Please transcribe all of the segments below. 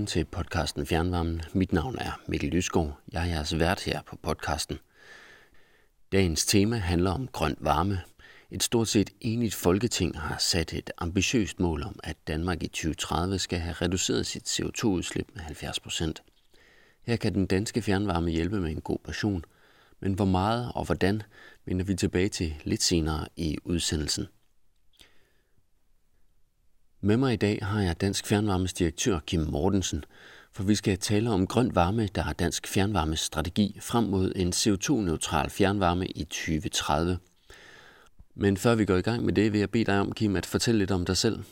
Velkommen til podcasten Fjernvarmen. Mit navn er Mikkel Lysgaard. Jeg er jeres vært her på podcasten. Dagens tema handler om grøn varme. Et stort set enigt folketing har sat et ambitiøst mål om, at Danmark i 2030 skal have reduceret sit CO2-udslip med 70 procent. Her kan den danske fjernvarme hjælpe med en god passion, men hvor meget og hvordan vender vi tilbage til lidt senere i udsendelsen. Med mig i dag har jeg Dansk Fjernvarmes direktør Kim Mortensen, for vi skal tale om grøn varme, der er Dansk Fjernvarmes strategi frem mod en CO2-neutral fjernvarme i 2030. Men før vi går i gang med det, vil jeg bede dig om, Kim, at fortælle lidt om dig selv.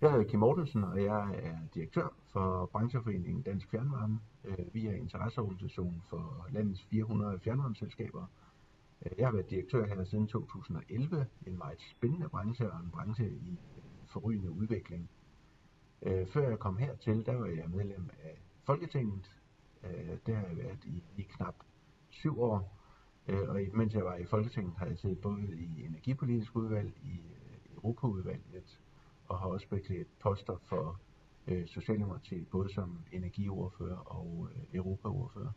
Jeg hedder Kim Mortensen, og jeg er direktør for brancheforeningen Dansk Fjernvarme. Øh, vi er interesseorganisation for landets 400 fjernvarmeselskaber. Øh, jeg har været direktør her siden 2011, en meget spændende branche og en branche i forrygende udvikling. Øh, før jeg kom hertil, der var jeg medlem af Folketinget. Øh, det har jeg været i, i knap syv år. Øh, og mens jeg var i Folketinget, har jeg siddet både i energipolitisk udvalg, i øh, Europaudvalget, og har også beklædt poster for øh, Socialdemokratiet, både som energiordfører og øh, Europaordfører.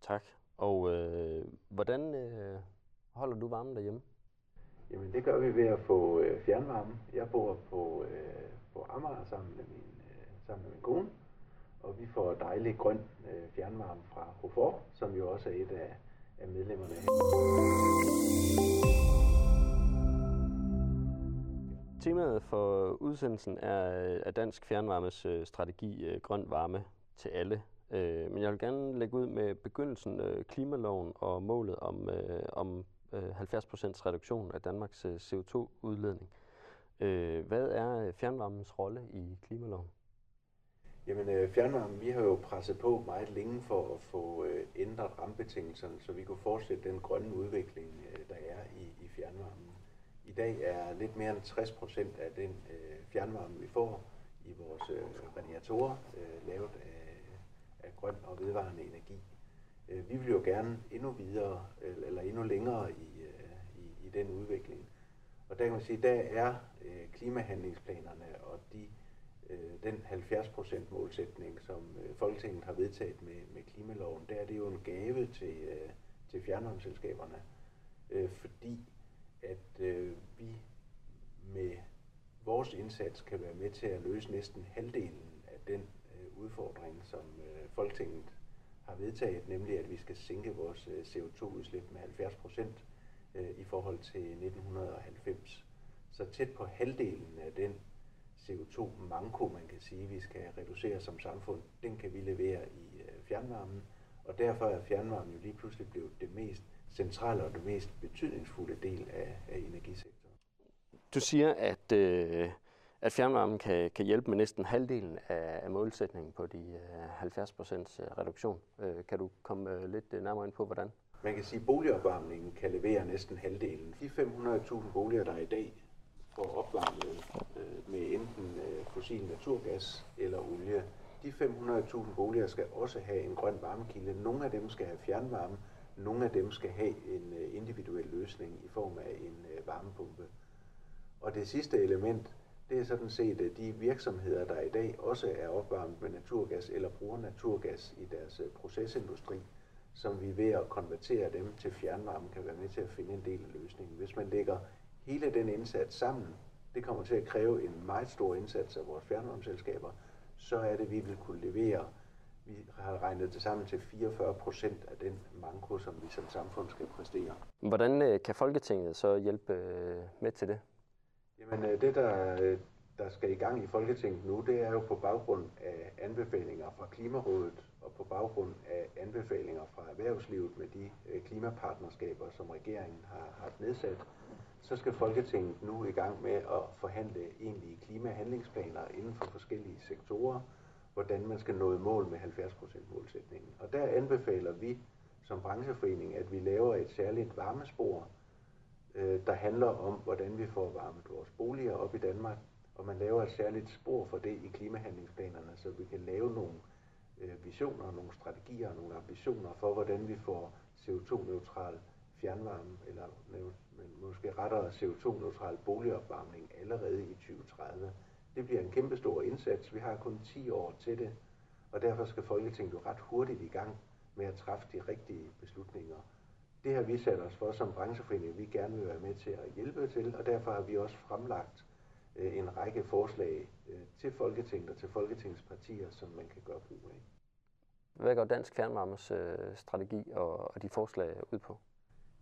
Tak. Og øh, hvordan øh, holder du varmen derhjemme? Jamen det gør vi ved at få øh, fjernvarme. Jeg bor på, øh, på Amager sammen med, min, øh, sammen med min kone, og vi får dejlig grøn øh, fjernvarme fra Hofor, som jo også er et af, af medlemmerne her. Temaet for udsendelsen er, øh, er Dansk Fjernvarmes øh, strategi øh, Grøn Varme til alle. Øh, men jeg vil gerne lægge ud med begyndelsen øh, klimaloven og målet om, øh, om Øh, 70% reduktion af Danmarks øh, CO2-udledning. Øh, hvad er fjernvarmens rolle i klimaloven? Jamen fjernvarmen, vi har jo presset på meget længe for at få ændret rammebetingelserne, så vi kunne fortsætte den grønne udvikling, der er i, i fjernvarmen. I dag er lidt mere end 60 procent af den øh, fjernvarme, vi får i vores øh, radiatorer, øh, lavet af, af grøn og vedvarende energi. Øh, vi vil jo gerne endnu videre, eller, eller endnu længere i, øh, i, i den udvikling. Og der kan man sige, der er øh, klimahandlingsplanerne og de, øh, den 70% målsætning, som øh, Folketinget har vedtaget med, med klimaloven, der er det jo en gave til, øh, til fjernvarmeselskaberne, øh, fordi at øh, vi med vores indsats kan være med til at løse næsten halvdelen af den øh, udfordring, som øh, Folketinget har vedtaget, nemlig at vi skal sænke vores øh, CO2-udslip med 70 procent øh, i forhold til 1990. Så tæt på halvdelen af den CO2-manko, man kan sige, vi skal reducere som samfund, den kan vi levere i øh, fjernvarmen, og derfor er fjernvarmen jo lige pludselig blevet det mest centrale og det mest betydningsfulde del af, af energisektoren. Du siger, at, øh, at fjernvarmen kan, kan hjælpe med næsten halvdelen af, af målsætningen på de øh, 70 procents øh, reduktion. Øh, kan du komme lidt nærmere ind på, hvordan? Man kan sige, at boligopvarmningen kan levere næsten halvdelen. De 500.000 boliger, der er i dag får opvarmet øh, med enten øh, fossil naturgas eller olie, de 500.000 boliger skal også have en grøn varmekilde. Nogle af dem skal have fjernvarme, nogle af dem skal have en øh, individuel løsning i form af en øh, varmepumpe. Og det sidste element, det er sådan set øh, de virksomheder, der i dag også er opvarmet med naturgas eller bruger naturgas i deres procesindustri, som vi ved at konvertere dem til fjernvarme kan være med til at finde en del af løsningen. Hvis man lægger hele den indsats sammen, det kommer til at kræve en meget stor indsats af vores fjernvarmeselskaber, så er det, vi vil kunne levere vi har regnet det sammen til 44 procent af den manko, som vi som samfund skal præstere. Hvordan øh, kan Folketinget så hjælpe øh, med til det? Jamen øh, det, der, der skal i gang i Folketinget nu, det er jo på baggrund af anbefalinger fra Klimarådet og på baggrund af anbefalinger fra erhvervslivet med de øh, klimapartnerskaber, som regeringen har haft nedsat, så skal Folketinget nu i gang med at forhandle egentlige klimahandlingsplaner inden for forskellige sektorer, hvordan man skal nå i mål med 70% målsætningen. Og der anbefaler vi som brancheforening, at vi laver et særligt varmespor, øh, der handler om, hvordan vi får varmet vores boliger op i Danmark, og man laver et særligt spor for det i klimahandlingsplanerne, så vi kan lave nogle øh, visioner, nogle strategier, nogle ambitioner for, hvordan vi får CO2-neutral fjernvarme, eller måske rettere CO2-neutral boligopvarmning allerede i 2030. Det bliver en kæmpestor indsats. Vi har kun 10 år til det, og derfor skal Folketinget jo ret hurtigt i gang med at træffe de rigtige beslutninger. Det har vi sat os for som brancheforening, vi gerne vil være med til at hjælpe til, og derfor har vi også fremlagt øh, en række forslag øh, til Folketinget og til Folketingets partier, som man kan gøre brug af. Hvad går Dansk Fjernvarmes øh, strategi og, og de forslag ud på?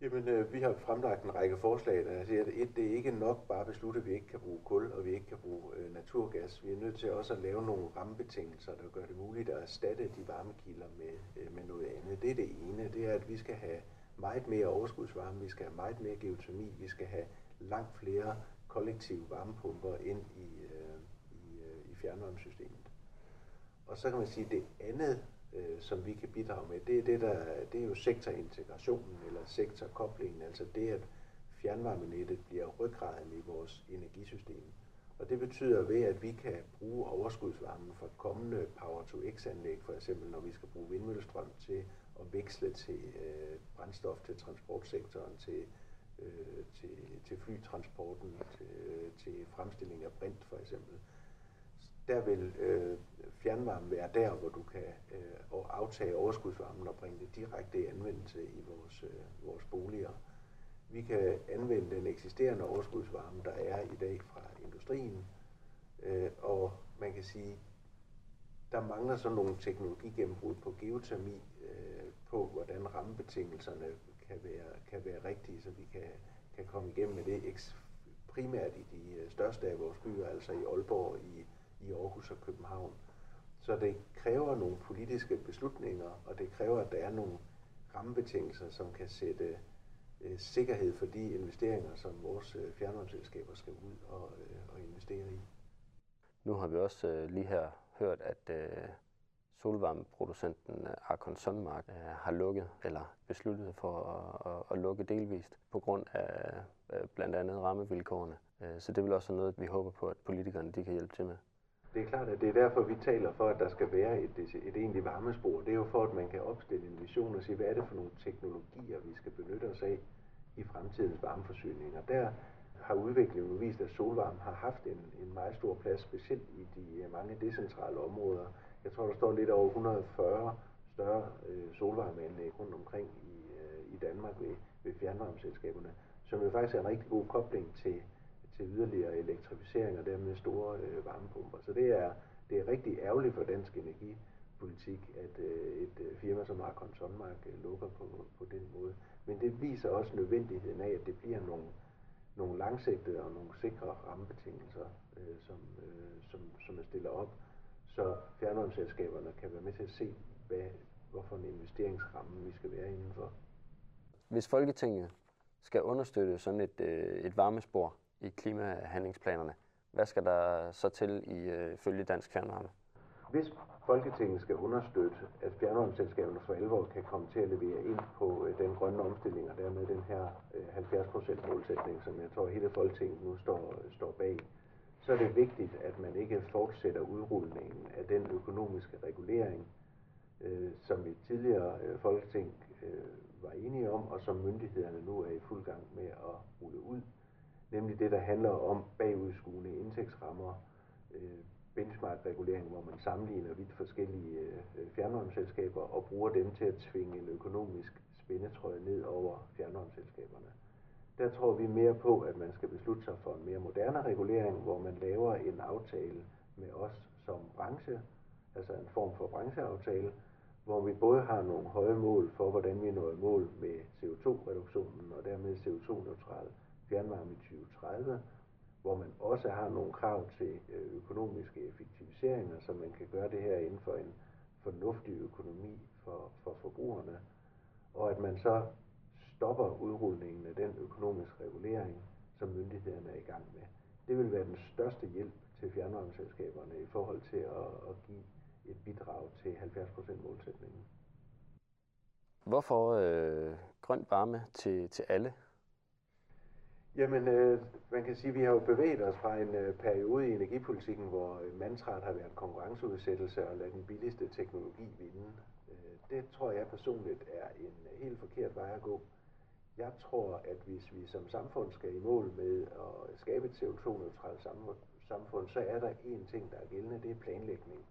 Jamen, øh, vi har fremlagt en række forslag, der siger, at et, det er ikke nok bare at beslutte, at vi ikke kan bruge kul, og vi ikke kan bruge øh, naturgas. Vi er nødt til også at lave nogle rammebetingelser, der gør det muligt at erstatte de varmekilder med, øh, med noget andet. Det er det ene. Det er, at vi skal have meget mere overskudsvarme, vi skal have meget mere geotermi, vi skal have langt flere kollektive varmepumper ind i, øh, i, øh, i fjernvarmesystemet. Og så kan man sige, at det andet øh, som vi kan bidrage med, det er, det, der, det er jo sektorintegrationen eller sektorkoblingen, altså det, at fjernvarmenettet bliver ryggraden i vores energisystem. Og det betyder ved, at vi kan bruge overskudsvarmen fra kommende Power-to-X-anlæg, for eksempel når vi skal bruge vindmøllestrøm til at veksle til øh, brændstof til transportsektoren, til, øh, til, til flytransporten, til, til fremstilling af brint for eksempel. Der vil øh, fjernvarme være der, hvor du kan øh, aftage overskudsvarmen og bringe det direkte i anvendelse i vores, øh, vores boliger. Vi kan anvende den eksisterende overskudsvarme, der er i dag fra industrien, øh, og man kan sige, der mangler så nogle teknologigennembrud på geotermi, øh, på hvordan rammebetingelserne kan være, kan være rigtige, så vi kan, kan komme igennem med det primært i de øh, største af vores byer, altså i Aalborg, i i Aarhus og København. Så det kræver nogle politiske beslutninger, og det kræver, at der er nogle rammebetingelser, som kan sætte øh, sikkerhed for de investeringer, som vores øh, fjernvarmeselskaber skal ud og, øh, og investere i. Nu har vi også øh, lige her hørt, at øh, solvarmeproducenten øh, Arkon Sundmark øh, har lukket, eller besluttet for at, at, at lukke delvist, på grund af øh, blandt andet rammevilkårene. Øh, så det vil også være noget, vi håber på, at politikerne de kan hjælpe til med. Det er klart, at det er derfor, vi taler for, at der skal være et, et egentligt varmespor. Det er jo for, at man kan opstille en vision og sige, hvad er det for nogle teknologier, vi skal benytte os af i fremtidens varmeforsyning. Og der har udviklingen vist, at solvarme har haft en, en meget stor plads, specielt i de øh, mange decentrale områder. Jeg tror, der står lidt over 140 større øh, solvarmeanlæg øh, rundt omkring i, øh, i Danmark ved, ved fjernvarmeselskaberne, som jo faktisk er en rigtig god kobling til til yderligere elektrificering og dermed store øh, varmepumper. Så det er, det er rigtig ærgerligt for dansk energipolitik, at øh, et øh, firma som Arkon Sonmark øh, lukker på, på den måde. Men det viser også nødvendigheden af, at det bliver nogle, nogle langsigtede og nogle sikre rammebetingelser, øh, som, øh, som, som er stillet op, så fjernvarmeselskaberne kan være med til at se, hvad, hvorfor en investeringsramme vi skal være indenfor. Hvis Folketinget skal understøtte sådan et, øh, et varmespor, i klimahandlingsplanerne. Hvad skal der så til i øh, følge Dansk Fjernvarme? Hvis Folketinget skal understøtte, at fjernvarmeselskaberne for alvor kan komme til at levere ind på øh, den grønne omstilling, og dermed den her 70% øh, målsætning, som jeg tror hele Folketinget nu står, står bag, så er det vigtigt, at man ikke fortsætter udrulningen af den økonomiske regulering, øh, som vi tidligere øh, Folketing øh, var enige om, og som myndighederne nu er i fuld gang med at rulle ud nemlig det, der handler om bagudskuende indtægtsrammer, øh, benchmark-regulering, hvor man sammenligner vidt forskellige øh, fjernvarmeselskaber og bruger dem til at tvinge en økonomisk spændetrøje ned over fjernvarmeselskaberne. Der tror vi mere på, at man skal beslutte sig for en mere moderne regulering, hvor man laver en aftale med os som branche, altså en form for brancheaftale, hvor vi både har nogle høje mål for, hvordan vi når mål med CO2-reduktionen og dermed CO2-neutral fjernvarme i 2030, hvor man også har nogle krav til øh, økonomiske effektiviseringer, så man kan gøre det her inden for en fornuftig økonomi for, for forbrugerne, og at man så stopper udrulningen af den økonomiske regulering, som myndighederne er i gang med. Det vil være den største hjælp til fjernvarmeselskaberne i forhold til at, at give et bidrag til 70% målsætningen. Hvorfor øh, grøn varme til, til alle? Jamen, øh, man kan sige, at vi har jo bevæget os fra en øh, periode i energipolitikken, hvor øh, mantraet har været konkurrenceudsættelse og lade den billigste teknologi vinde. Øh, det tror jeg personligt er en øh, helt forkert vej at gå. Jeg tror, at hvis vi som samfund skal i mål med at skabe et CO2-neutralt samfund, så er der én ting, der er gældende, det er planlægning.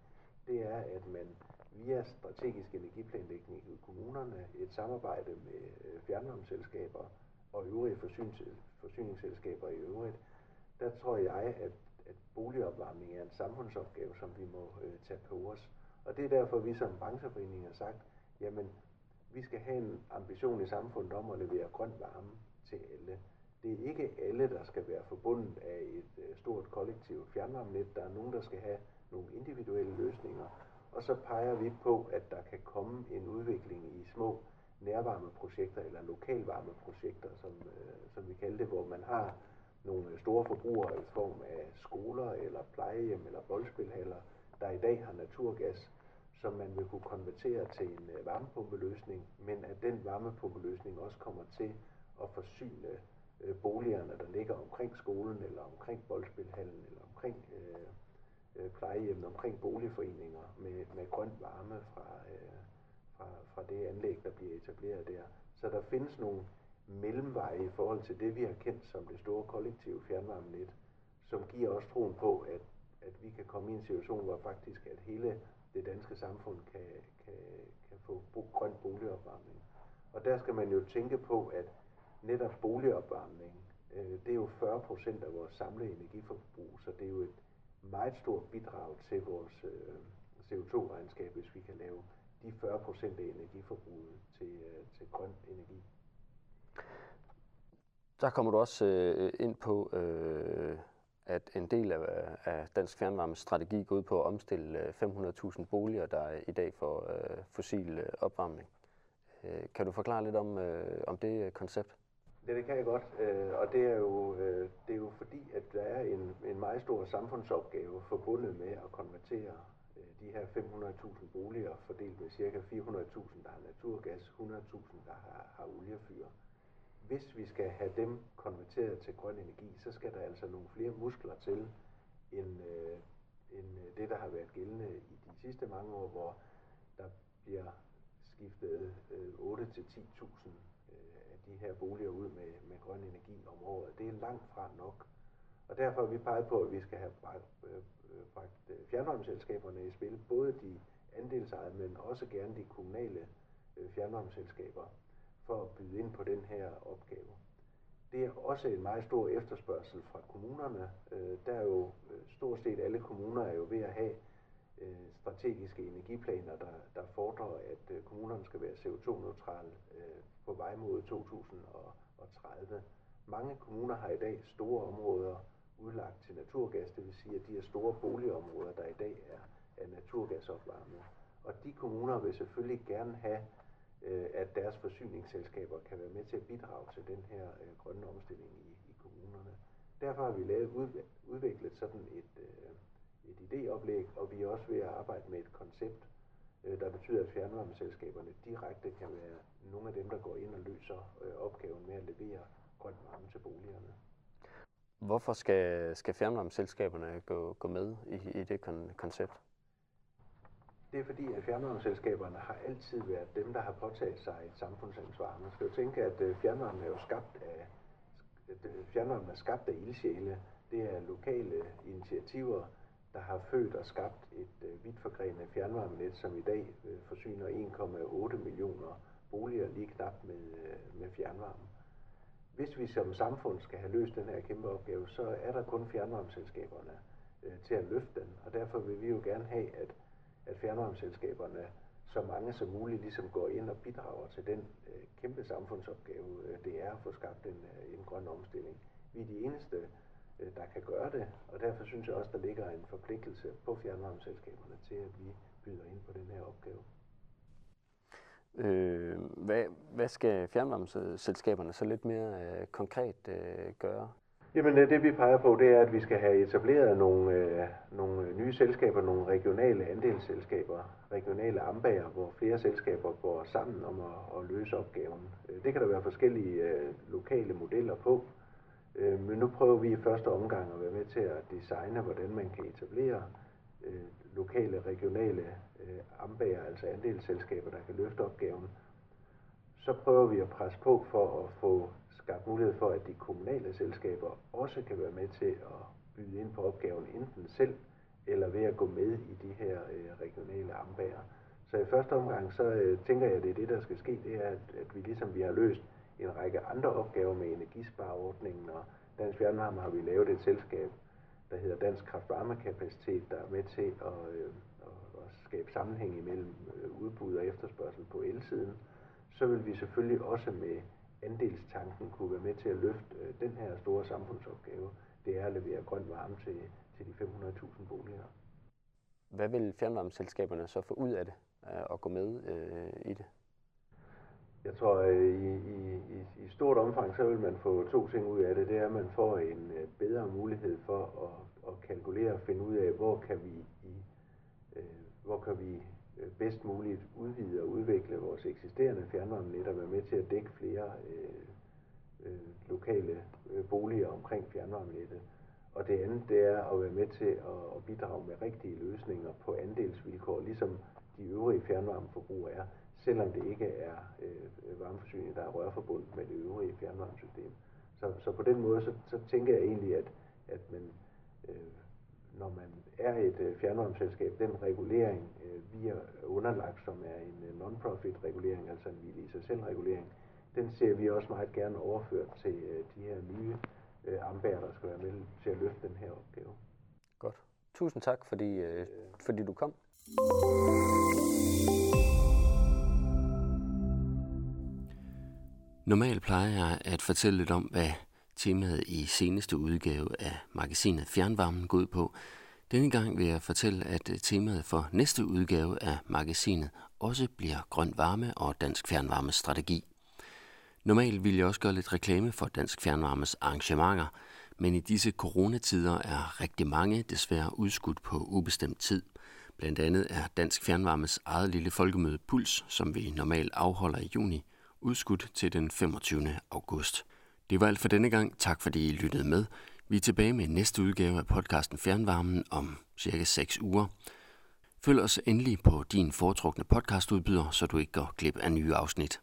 Det er, at man via strategisk energiplanlægning i kommunerne, et samarbejde med øh, fjernvarmeselskaber og øvrige forsyningsselskaber i øvrigt, der tror jeg, at, at boligopvarmning er en samfundsopgave, som vi må øh, tage på os. Og det er derfor, vi som brancheforening har sagt, jamen, vi skal have en ambition i samfundet om at levere grøn varme til alle. Det er ikke alle, der skal være forbundet af et øh, stort kollektivt fjernvarmenet. Der er nogen, der skal have nogle individuelle løsninger. Og så peger vi på, at der kan komme en udvikling i små nærvarmeprojekter eller lokalvarmeprojekter, som, øh, som vi kalder det, hvor man har nogle øh, store forbrugere i form af skoler eller plejehjem eller boldspilhaller, der i dag har naturgas, som man vil kunne konvertere til en øh, varmepumpeløsning, men at den varmepumpeløsning også kommer til at forsyne øh, boligerne, der ligger omkring skolen eller omkring boldspilhallen eller omkring øh, øh, plejehjemmet, omkring boligforeninger med, med grøn varme fra, øh, fra, fra det anlæg, der bliver etableret der. Så der findes nogle mellemveje i forhold til det, vi har kendt som det store kollektive fjernvarmenet, som giver os troen på, at, at vi kan komme i en situation, hvor faktisk at hele det danske samfund kan, kan, kan få grøn boligopvarmning. Og der skal man jo tænke på, at netop boligopvarmning, øh, det er jo 40 procent af vores samlede energiforbrug, så det er jo et meget stort bidrag til vores øh, CO2-regnskab, hvis vi kan lave de 40 procent af energiforbruget til, øh, til grøn energi. Der kommer du også øh, ind på, øh, at en del af, af Dansk Fjernvarmes strategi går ud på at omstille øh, 500.000 boliger, der i dag får øh, fossil øh, opvarmning. Øh, kan du forklare lidt om, øh, om det øh, koncept? Det, det kan jeg godt, øh, og det er, jo, øh, det er jo fordi, at der er en, en meget stor samfundsopgave forbundet med at konvertere øh, de her 500.000 boliger fordelt med ca. 400.000, der har naturgas, 100.000, der har, har oliefyr. Hvis vi skal have dem konverteret til grøn energi, så skal der altså nogle flere muskler til, end, øh, end øh, det, der har været gældende i de sidste mange år, hvor der bliver skiftet øh, 8-10.000 øh, de her boliger ud med, med grøn energi om året. Det er langt fra nok. Og derfor har vi peget på, at vi skal have bragt, øh, øh bragt fjernvarmeselskaberne i spil, både de andelsejede, men også gerne de kommunale øh, fjernvarmeselskaber, for at byde ind på den her opgave. Det er også en meget stor efterspørgsel fra kommunerne. Øh, der er jo øh, stort set alle kommuner er jo ved at have øh, strategiske energiplaner, der, der fordrer, at øh, kommunerne skal være CO2-neutrale øh, på vej mod 2030. Mange kommuner har i dag store områder udlagt til naturgas, det vil sige, at de her store boligområder, der i dag er, er naturgasopvarmet. Og de kommuner vil selvfølgelig gerne have, Øh, at deres forsyningsselskaber kan være med til at bidrage til den her øh, grønne omstilling i, i kommunerne. Derfor har vi lavet, udviklet sådan et, øh, et idéoplæg, og vi er også ved at arbejde med et koncept, øh, der betyder, at fjernvarmeselskaberne direkte kan være nogle af dem, der går ind og løser øh, opgaven med at levere grøn varme til boligerne. Hvorfor skal, skal fjernvarmeselskaberne gå, gå med i, i det kon- koncept? Det er fordi, at fjernvarmeselskaberne har altid været dem, der har påtaget sig et samfundsansvar. Man skal jo tænke, at øh, fjernvarmen er jo skabt af, øh, fjernvarmen er skabt af ildsjæle. Det er lokale initiativer, der har født og skabt et øh, vidt forgrenet fjernvarmenet, som i dag forsyner 1,8 millioner boliger lige knap med, med fjernvarme. Hvis vi som samfund skal have løst den her kæmpe opgave, så er der kun fjernvarmeselskaberne øh, til at løfte den, og derfor vil vi jo gerne have, at, at fjernvarmeselskaberne så mange som muligt ligesom går ind og bidrager til den øh, kæmpe samfundsopgave, øh, det er at få skabt en, øh, en grøn omstilling. Vi er de eneste Øh, der kan gøre det, og derfor synes jeg også, der ligger en forpligtelse på fjernvarmeselskaberne til, at vi byder ind på den her opgave. Øh, hvad, hvad skal fjernvarmeselskaberne så lidt mere øh, konkret øh, gøre? Jamen øh, det vi peger på, det er, at vi skal have etableret nogle, øh, nogle nye selskaber, nogle regionale andelsselskaber, regionale ambager, hvor flere selskaber går sammen om at, at løse opgaven. Øh, det kan der være forskellige øh, lokale modeller på. Øh, men nu prøver vi i første omgang at være med til at designe, hvordan man kan etablere øh, lokale, regionale øh, ambager, altså andelsselskaber, der kan løfte opgaven. Så prøver vi at presse på for at få skabt mulighed for, at de kommunale selskaber også kan være med til at byde ind på opgaven enten selv eller ved at gå med i de her øh, regionale ambager. Så i første omgang, så øh, tænker jeg, at det er det, der skal ske, det er, at, at vi ligesom vi har løst en række andre opgaver med energispareordningen, og Dansk Fjernvarme har vi lavet et selskab, der hedder Dansk Kraftvarmekapacitet, der er med til at, øh, at skabe sammenhæng imellem øh, udbud og efterspørgsel på elsiden. Så vil vi selvfølgelig også med andelstanken kunne være med til at løfte øh, den her store samfundsopgave, det er at levere grøn varme til, til de 500.000 boliger. Hvad vil fjernvarmeselskaberne så få ud af det, at gå med øh, i det? Jeg tror, at i, i, i stort omfang, så vil man få to ting ud af det. Det er, at man får en øh, bedre mulighed for at, at kalkulere og finde ud af, hvor kan vi, i, øh, hvor kan vi øh, Øh, bedst muligt udvide og udvikle vores eksisterende fjernvarmenet og være med til at dække flere øh, øh, lokale øh, boliger omkring fjernvarmenettet. Og det andet, det er at være med til at, at bidrage med rigtige løsninger på andelsvilkår, ligesom de øvrige fjernvarmeforbrugere er selvom det ikke er øh, varmeforsyning, der er rørforbundet med det øvrige fjernvarmesystem. Så, så på den måde, så, så tænker jeg egentlig, at, at man, øh, når man er et øh, fjernvarmeselskab, den regulering, øh, vi er underlagt, som er en øh, non-profit regulering, altså en hvile i sig selv regulering, den ser vi også meget gerne overført til øh, de her nye øh, ambærer, der skal være med til at løfte den her opgave. Godt. Tusind tak, fordi, øh, fordi du kom. Normalt plejer jeg at fortælle lidt om, hvad temaet i seneste udgave af magasinet Fjernvarmen går ud på. Denne gang vil jeg fortælle, at øh, temaet for næste udgave af magasinet også bliver grøn varme og dansk fjernvarmes strategi. Normalt vil jeg også gøre lidt reklame for Dansk Fjernvarmes arrangementer, men i disse coronatider er rigtig mange desværre udskudt på ubestemt tid. Blandt andet er Dansk Fjernvarmes eget lille folkemøde Puls, som vi normalt afholder i juni, udskudt til den 25. august. Det var alt for denne gang. Tak fordi I lyttede med. Vi er tilbage med næste udgave af podcasten Fjernvarmen om cirka 6 uger. Følg os endelig på din foretrukne podcastudbyder, så du ikke går glip af nye afsnit.